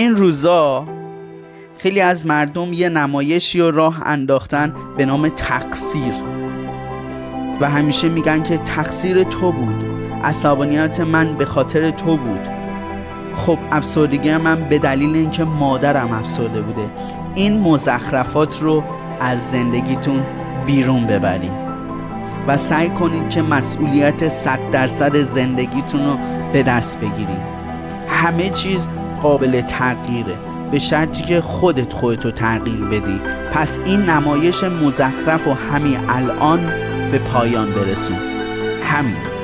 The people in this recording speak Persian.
این روزا خیلی از مردم یه نمایشی و راه انداختن به نام تقصیر. و همیشه میگن که تقصیر تو بود. عصبانیت من به خاطر تو بود. خب افسردگی من به دلیل اینکه مادرم افسرده بوده. این مزخرفات رو از زندگیتون بیرون ببریم و سعی کنید که مسئولیت صد درصد زندگیتون رو به دست بگیریم همه چیز قابل تغییره. به شرطی که خودت خودتو تغییر بدی. پس این نمایش مزخرف و همین الان به پایان برسون. همین.